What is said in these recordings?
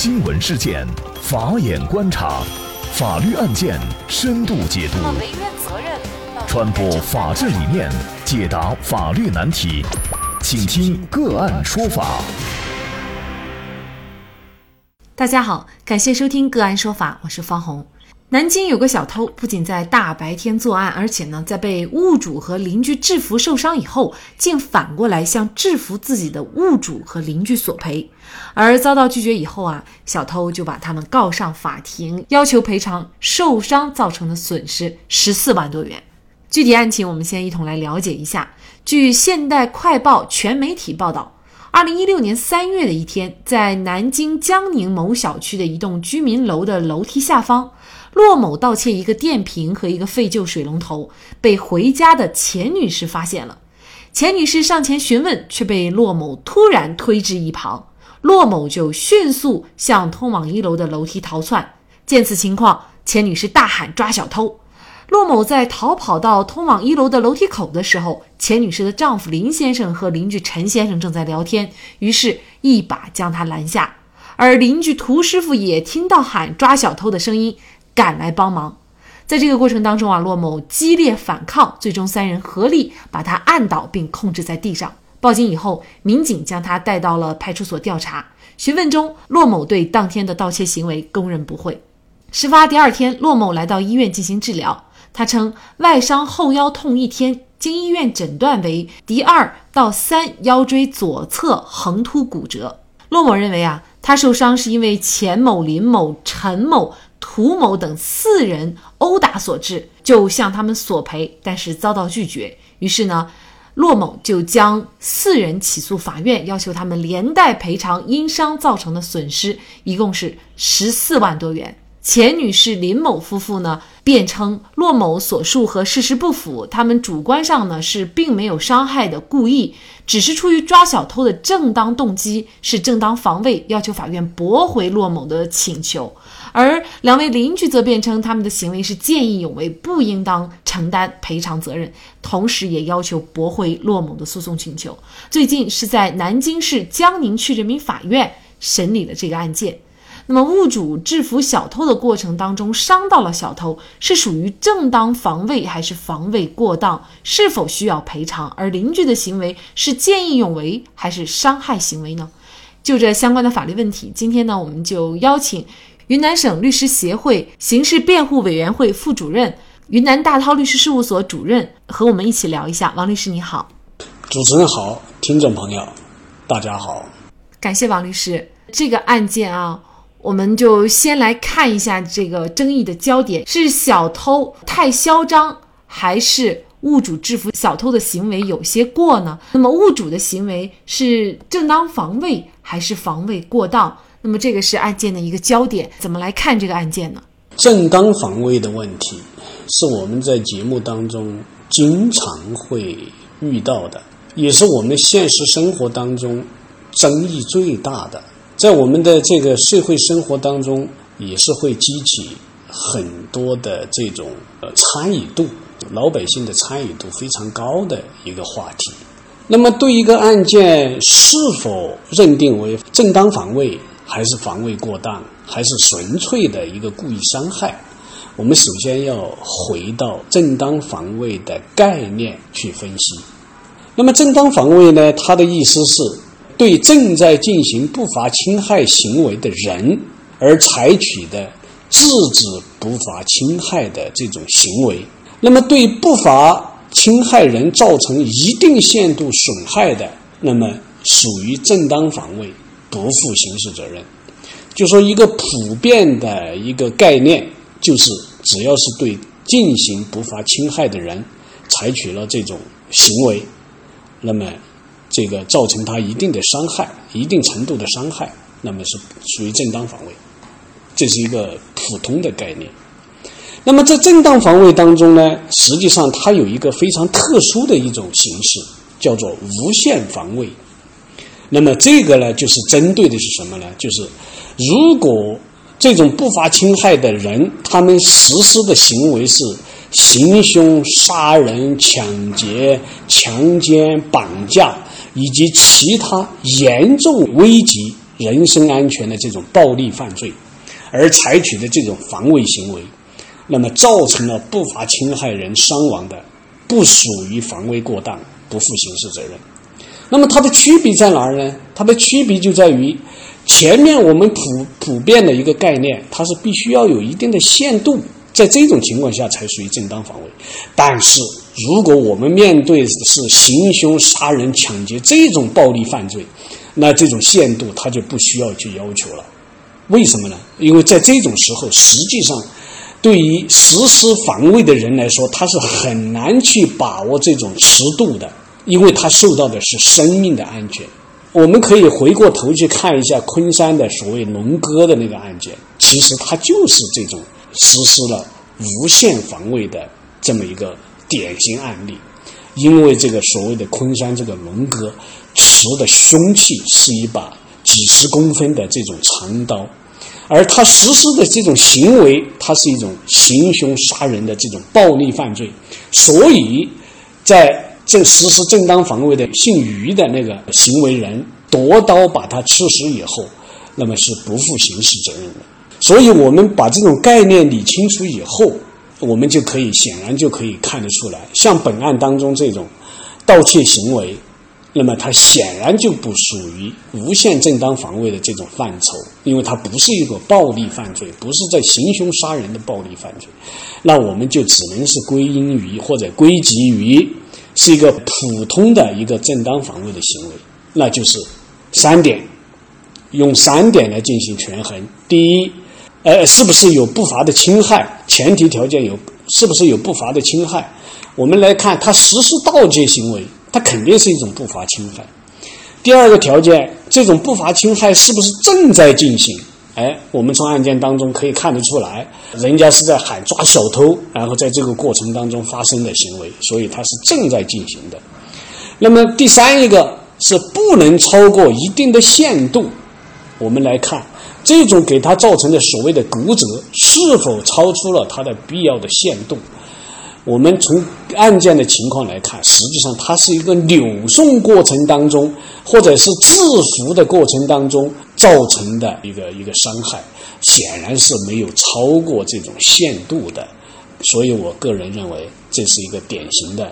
新闻事件，法眼观察，法律案件深度解读，传播法治理念，解答法律难题，请听个案说法。大家好，感谢收听个案说法，我是方红。南京有个小偷，不仅在大白天作案，而且呢，在被物主和邻居制服受伤以后，竟反过来向制服自己的物主和邻居索赔。而遭到拒绝以后啊，小偷就把他们告上法庭，要求赔偿受伤造成的损失十四万多元。具体案情，我们先一同来了解一下。据《现代快报》全媒体报道，二零一六年三月的一天，在南京江宁某小区的一栋居民楼的楼梯下方。骆某盗窃一个电瓶和一个废旧水龙头，被回家的钱女士发现了。钱女士上前询问，却被骆某突然推至一旁。骆某就迅速向通往一楼的楼梯逃窜。见此情况，钱女士大喊抓小偷。骆某在逃跑到通往一楼的楼梯口的时候，钱女士的丈夫林先生和邻居陈先生正在聊天，于是一把将他拦下。而邻居涂师傅也听到喊抓小偷的声音。赶来帮忙，在这个过程当中啊，骆某激烈反抗，最终三人合力把他按倒并控制在地上。报警以后，民警将他带到了派出所调查。询问中，骆某对当天的盗窃行为供认不讳。事发第二天，骆某来到医院进行治疗，他称外伤后腰痛一天，经医院诊断为第二到三腰椎左侧横突骨折。骆某认为啊，他受伤是因为钱某、林某、陈某。涂某等四人殴打所致，就向他们索赔，但是遭到拒绝。于是呢，骆某就将四人起诉法院，要求他们连带赔偿因伤造成的损失，一共是十四万多元。钱女士、林某夫妇呢辩称，骆某所述和事实不符，他们主观上呢是并没有伤害的故意，只是出于抓小偷的正当动机，是正当防卫，要求法院驳回骆某的请求。而两位邻居则辩称，他们的行为是见义勇为，不应当承担赔偿责任，同时也要求驳回骆某的诉讼请求。最近是在南京市江宁区人民法院审理了这个案件。那么，物主制服小偷的过程当中伤到了小偷，是属于正当防卫还是防卫过当？是否需要赔偿？而邻居的行为是见义勇为还是伤害行为呢？就这相关的法律问题，今天呢，我们就邀请。云南省律师协会刑事辩护委员会副主任、云南大韬律师事务所主任和我们一起聊一下。王律师你好，主持人好，听众朋友大家好，感谢王律师。这个案件啊，我们就先来看一下这个争议的焦点：是小偷太嚣张，还是物主制服小偷的行为有些过呢？那么物主的行为是正当防卫，还是防卫过当？那么这个是案件的一个焦点，怎么来看这个案件呢？正当防卫的问题是我们在节目当中经常会遇到的，也是我们现实生活当中争议最大的。在我们的这个社会生活当中，也是会激起很多的这种呃参与度，老百姓的参与度非常高的一个话题。那么，对一个案件是否认定为正当防卫？还是防卫过当，还是纯粹的一个故意伤害？我们首先要回到正当防卫的概念去分析。那么，正当防卫呢？它的意思是对正在进行不法侵害行为的人而采取的制止不法侵害的这种行为。那么，对不法侵害人造成一定限度损害的，那么属于正当防卫。不负刑事责任，就说一个普遍的一个概念，就是只要是对进行不法侵害的人采取了这种行为，那么这个造成他一定的伤害、一定程度的伤害，那么是属于正当防卫，这是一个普通的概念。那么在正当防卫当中呢，实际上它有一个非常特殊的一种形式，叫做无限防卫。那么这个呢，就是针对的是什么呢？就是如果这种不法侵害的人，他们实施的行为是行凶、杀人、抢劫、强奸、绑架以及其他严重危及人身安全的这种暴力犯罪，而采取的这种防卫行为，那么造成了不法侵害人伤亡的，不属于防卫过当，不负刑事责任。那么它的区别在哪儿呢？它的区别就在于，前面我们普普遍的一个概念，它是必须要有一定的限度，在这种情况下才属于正当防卫。但是如果我们面对的是行凶、杀人、抢劫这种暴力犯罪，那这种限度它就不需要去要求了。为什么呢？因为在这种时候，实际上对于实施防卫的人来说，他是很难去把握这种尺度的。因为他受到的是生命的安全，我们可以回过头去看一下昆山的所谓龙哥的那个案件，其实他就是这种实施了无限防卫的这么一个典型案例。因为这个所谓的昆山这个龙哥持的凶器是一把几十公分的这种长刀，而他实施的这种行为，他是一种行凶杀人的这种暴力犯罪，所以在。正实施正当防卫的姓于的那个行为人夺刀把他刺死以后，那么是不负刑事责任的。所以，我们把这种概念理清楚以后，我们就可以显然就可以看得出来，像本案当中这种盗窃行为，那么它显然就不属于无限正当防卫的这种范畴，因为它不是一个暴力犯罪，不是在行凶杀人的暴力犯罪，那我们就只能是归因于或者归结于。是一个普通的一个正当防卫的行为，那就是三点，用三点来进行权衡。第一，呃，是不是有不法的侵害？前提条件有，是不是有不法的侵害？我们来看，他实施盗窃行为，他肯定是一种不法侵害。第二个条件，这种不法侵害是不是正在进行？哎，我们从案件当中可以看得出来，人家是在喊抓小偷，然后在这个过程当中发生的行为，所以它是正在进行的。那么第三一个是不能超过一定的限度，我们来看这种给他造成的所谓的骨折是否超出了他的必要的限度。我们从案件的情况来看，实际上它是一个扭送过程当中，或者是制服的过程当中造成的一个一个伤害，显然是没有超过这种限度的，所以我个人认为这是一个典型的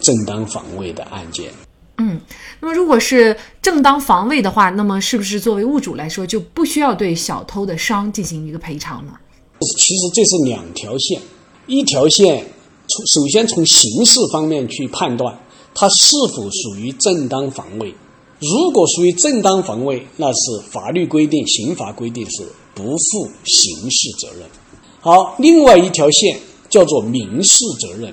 正当防卫的案件。嗯，那么如果是正当防卫的话，那么是不是作为物主来说就不需要对小偷的伤进行一个赔偿呢？其实这是两条线，一条线。从首先从刑事方面去判断，它是否属于正当防卫。如果属于正当防卫，那是法律规定、刑法规定是不负刑事责任。好，另外一条线叫做民事责任。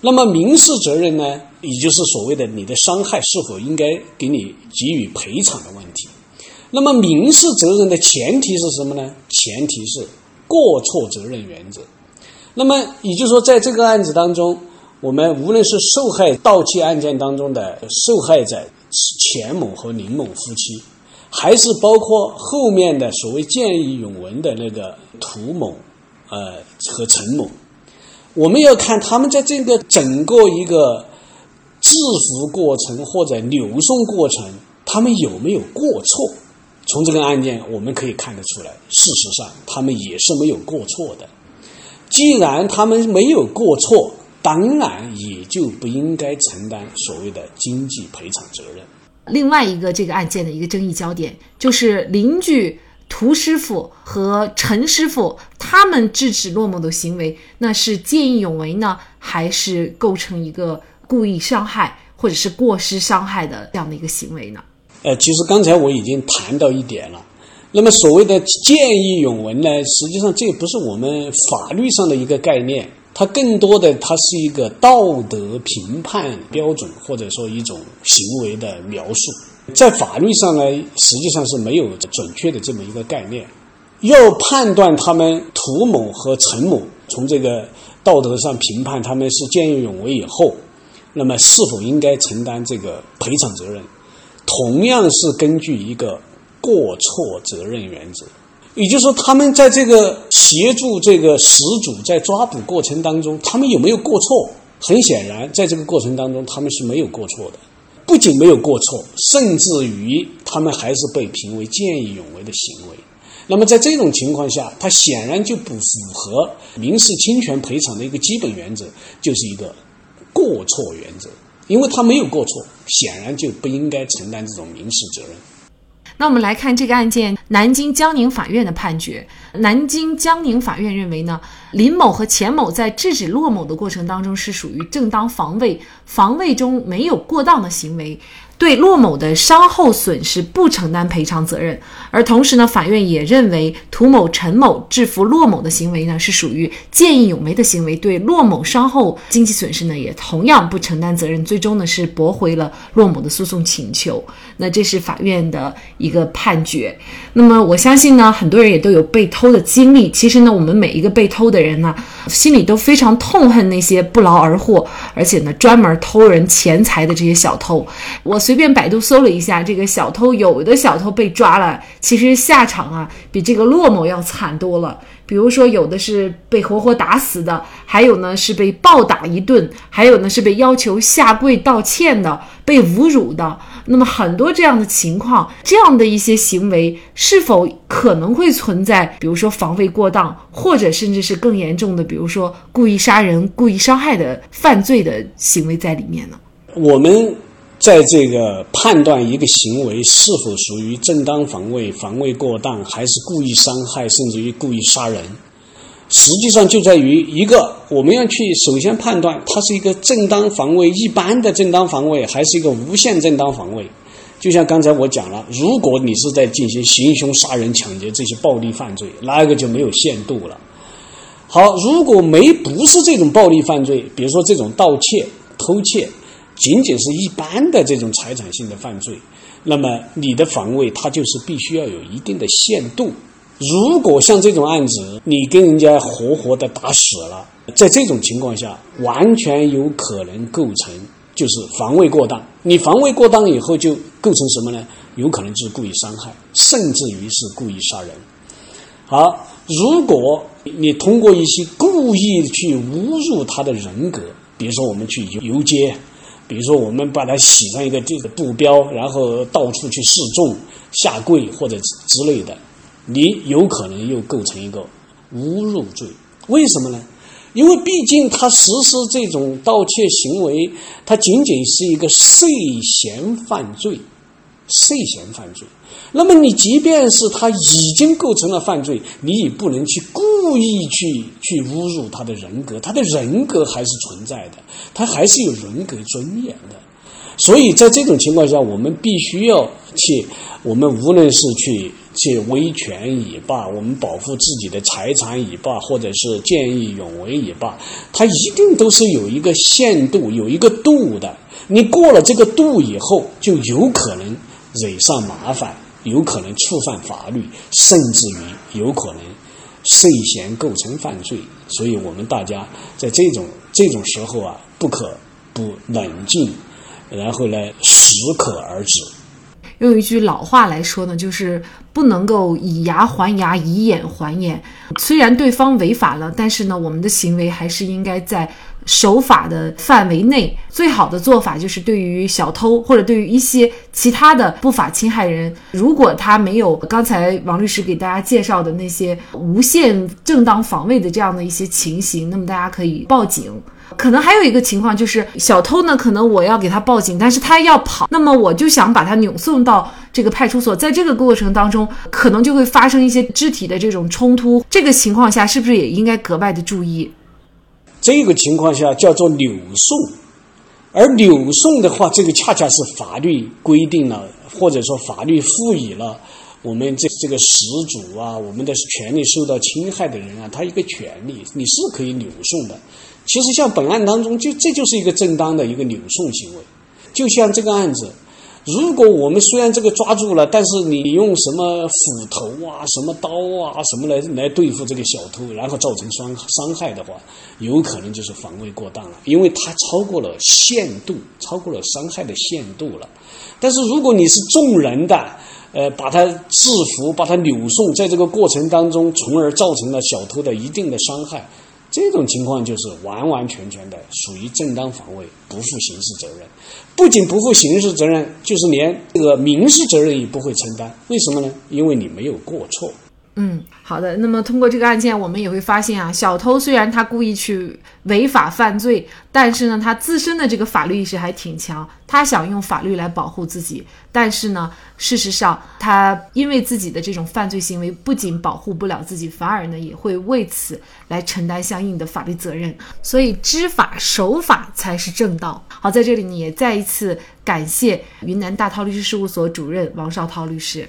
那么民事责任呢，也就是所谓的你的伤害是否应该给你给予赔偿的问题。那么民事责任的前提是什么呢？前提是过错责任原则。那么也就是说，在这个案子当中，我们无论是受害盗窃案件当中的受害者钱某和林某夫妻，还是包括后面的所谓见义勇为的那个涂某，呃和陈某，我们要看他们在这个整个一个制服过程或者扭送过程，他们有没有过错？从这个案件我们可以看得出来，事实上他们也是没有过错的。既然他们没有过错，当然也就不应该承担所谓的经济赔偿责任。另外一个这个案件的一个争议焦点，就是邻居涂师傅和陈师傅他们制止骆某的行为，那是见义勇为呢，还是构成一个故意伤害或者是过失伤害的这样的一个行为呢？呃，其实刚才我已经谈到一点了。那么所谓的见义勇为呢，实际上这不是我们法律上的一个概念，它更多的它是一个道德评判标准，或者说一种行为的描述。在法律上呢，实际上是没有准确的这么一个概念。要判断他们涂某和陈某从这个道德上评判他们是见义勇为以后，那么是否应该承担这个赔偿责任，同样是根据一个。过错责任原则，也就是说，他们在这个协助这个失主在抓捕过程当中，他们有没有过错？很显然，在这个过程当中，他们是没有过错的。不仅没有过错，甚至于他们还是被评为见义勇为的行为。那么在这种情况下，它显然就不符合民事侵权赔偿的一个基本原则，就是一个过错原则。因为他没有过错，显然就不应该承担这种民事责任。那我们来看这个案件，南京江宁法院的判决。南京江宁法院认为呢，林某和钱某在制止骆某的过程当中是属于正当防卫，防卫中没有过当的行为。对骆某的伤后损失不承担赔偿责任，而同时呢，法院也认为涂某、陈某制服骆某的行为呢是属于见义勇为的行为，对骆某伤后经济损失呢也同样不承担责任，最终呢是驳回了骆某的诉讼请求。那这是法院的一个判决。那么我相信呢，很多人也都有被偷的经历。其实呢，我们每一个被偷的人呢，心里都非常痛恨那些不劳而获，而且呢专门偷人钱财的这些小偷。我。随便百度搜了一下，这个小偷有的小偷被抓了，其实下场啊比这个骆某要惨多了。比如说，有的是被活活打死的，还有呢是被暴打一顿，还有呢是被要求下跪道歉的，被侮辱的。那么很多这样的情况，这样的一些行为，是否可能会存在，比如说防卫过当，或者甚至是更严重的，比如说故意杀人、故意伤害的犯罪的行为在里面呢？我们。在这个判断一个行为是否属于正当防卫、防卫过当，还是故意伤害，甚至于故意杀人，实际上就在于一个，我们要去首先判断它是一个正当防卫、一般的正当防卫，还是一个无限正当防卫。就像刚才我讲了，如果你是在进行行凶杀人、抢劫这些暴力犯罪，那个就没有限度了。好，如果没不是这种暴力犯罪，比如说这种盗窃、偷窃。仅仅是一般的这种财产性的犯罪，那么你的防卫它就是必须要有一定的限度。如果像这种案子，你跟人家活活的打死了，在这种情况下，完全有可能构成就是防卫过当。你防卫过当以后，就构成什么呢？有可能就是故意伤害，甚至于是故意杀人。好，如果你通过一些故意去侮辱他的人格，比如说我们去游游街。比如说，我们把它写上一个这个布标，然后到处去示众、下跪或者之类的，你有可能又构成一个侮辱罪。为什么呢？因为毕竟他实施这种盗窃行为，他仅仅是一个涉嫌犯罪。涉嫌犯罪，那么你即便是他已经构成了犯罪，你也不能去故意去去侮辱他的人格，他的人格还是存在的，他还是有人格尊严的。所以在这种情况下，我们必须要去，我们无论是去去维权也罢，我们保护自己的财产也罢，或者是见义勇为也罢，它一定都是有一个限度、有一个度的。你过了这个度以后，就有可能。惹上麻烦，有可能触犯法律，甚至于有可能涉嫌构成犯罪。所以，我们大家在这种这种时候啊，不可不冷静，然后呢，适可而止。用一句老话来说呢，就是不能够以牙还牙，以眼还眼。虽然对方违法了，但是呢，我们的行为还是应该在。守法的范围内，最好的做法就是对于小偷或者对于一些其他的不法侵害人，如果他没有刚才王律师给大家介绍的那些无限正当防卫的这样的一些情形，那么大家可以报警。可能还有一个情况就是小偷呢，可能我要给他报警，但是他要跑，那么我就想把他扭送到这个派出所，在这个过程当中，可能就会发生一些肢体的这种冲突。这个情况下，是不是也应该格外的注意？这个情况下叫做扭送，而扭送的话，这个恰恰是法律规定了，或者说法律赋予了我们这这个失主啊，我们的权利受到侵害的人啊，他一个权利，你是可以扭送的。其实像本案当中，就这就是一个正当的一个扭送行为，就像这个案子。如果我们虽然这个抓住了，但是你用什么斧头啊、什么刀啊、什么来来对付这个小偷，然后造成伤伤害的话，有可能就是防卫过当了，因为它超过了限度，超过了伤害的限度了。但是如果你是众人的，呃，把他制服、把他扭送，在这个过程当中，从而造成了小偷的一定的伤害，这种情况就是完完全全的属于正当防卫，不负刑事责任。不仅不负刑事责任，就是连这个民事责任也不会承担。为什么呢？因为你没有过错。嗯，好的。那么通过这个案件，我们也会发现啊，小偷虽然他故意去违法犯罪，但是呢，他自身的这个法律意识还挺强，他想用法律来保护自己。但是呢，事实上，他因为自己的这种犯罪行为，不仅保护不了自己，反而呢，也会为此来承担相应的法律责任。所以，知法守法才是正道。好，在这里呢，也再一次感谢云南大韬律师事务所主任王绍涛律师。